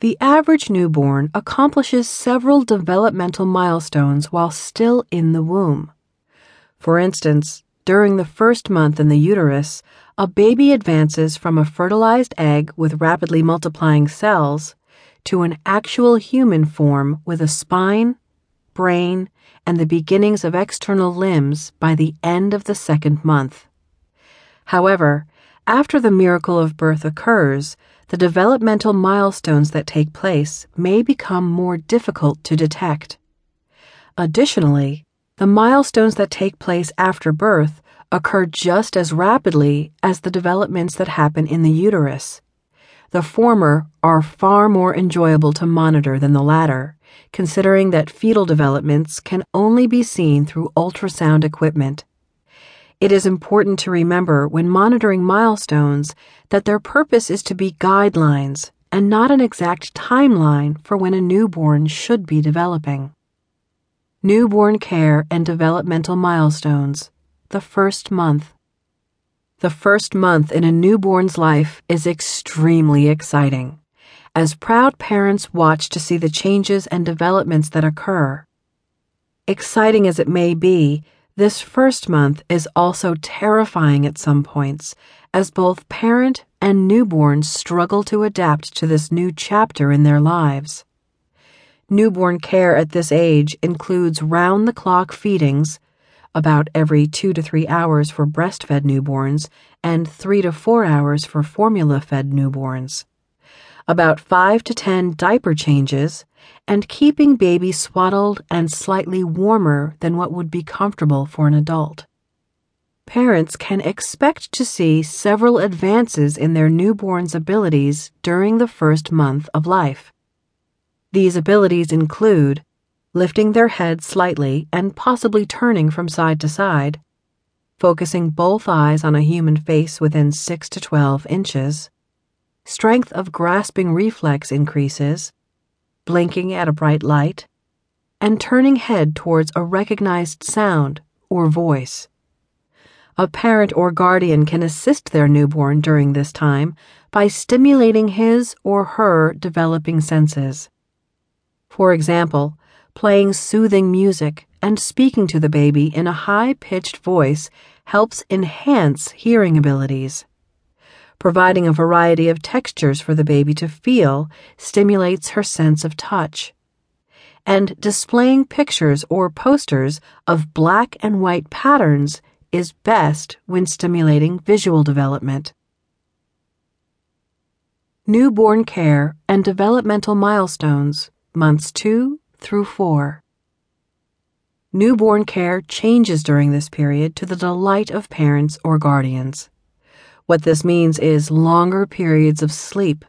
The average newborn accomplishes several developmental milestones while still in the womb. For instance, during the first month in the uterus, a baby advances from a fertilized egg with rapidly multiplying cells to an actual human form with a spine, brain, and the beginnings of external limbs by the end of the second month. However, after the miracle of birth occurs, the developmental milestones that take place may become more difficult to detect. Additionally, the milestones that take place after birth occur just as rapidly as the developments that happen in the uterus. The former are far more enjoyable to monitor than the latter, considering that fetal developments can only be seen through ultrasound equipment. It is important to remember when monitoring milestones that their purpose is to be guidelines and not an exact timeline for when a newborn should be developing. Newborn care and developmental milestones, the first month. The first month in a newborn's life is extremely exciting, as proud parents watch to see the changes and developments that occur. Exciting as it may be, this first month is also terrifying at some points, as both parent and newborn struggle to adapt to this new chapter in their lives. Newborn care at this age includes round the clock feedings, about every two to three hours for breastfed newborns and three to four hours for formula fed newborns about 5 to 10 diaper changes, and keeping baby swaddled and slightly warmer than what would be comfortable for an adult. Parents can expect to see several advances in their newborn's abilities during the first month of life. These abilities include lifting their head slightly and possibly turning from side to side, focusing both eyes on a human face within 6 to 12 inches strength of grasping reflex increases, blinking at a bright light, and turning head towards a recognized sound or voice. A parent or guardian can assist their newborn during this time by stimulating his or her developing senses. For example, playing soothing music and speaking to the baby in a high pitched voice helps enhance hearing abilities providing a variety of textures for the baby to feel stimulates her sense of touch. And displaying pictures or posters of black and white patterns is best when stimulating visual development. Newborn care and developmental milestones, months 2 through 4. Newborn care changes during this period to the delight of parents or guardians. What this means is longer periods of sleep,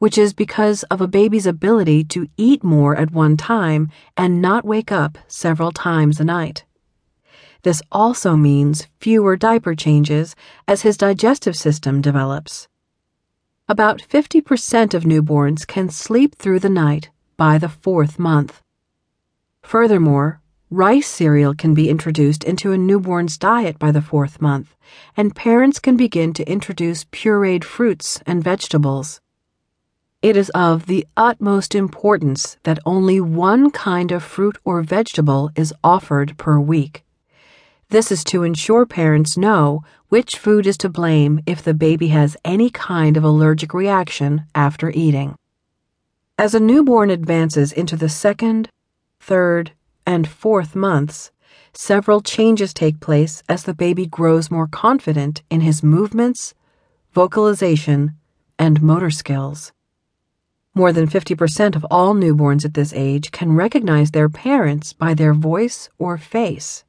which is because of a baby's ability to eat more at one time and not wake up several times a night. This also means fewer diaper changes as his digestive system develops. About 50% of newborns can sleep through the night by the fourth month. Furthermore, Rice cereal can be introduced into a newborn's diet by the fourth month, and parents can begin to introduce pureed fruits and vegetables. It is of the utmost importance that only one kind of fruit or vegetable is offered per week. This is to ensure parents know which food is to blame if the baby has any kind of allergic reaction after eating. As a newborn advances into the second, third, and fourth months, several changes take place as the baby grows more confident in his movements, vocalization, and motor skills. More than 50% of all newborns at this age can recognize their parents by their voice or face,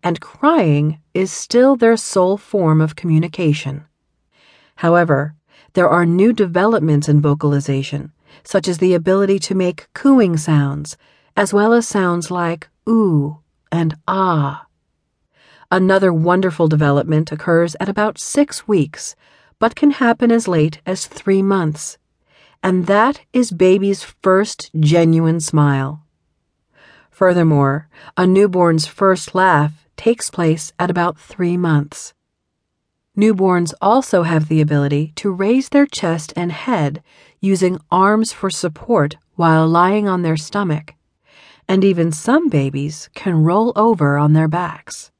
and crying is still their sole form of communication. However, there are new developments in vocalization, such as the ability to make cooing sounds as well as sounds like ooh and ah. Another wonderful development occurs at about six weeks, but can happen as late as three months, and that is baby's first genuine smile. Furthermore, a newborn's first laugh takes place at about three months. Newborns also have the ability to raise their chest and head using arms for support while lying on their stomach, and even some babies can roll over on their backs.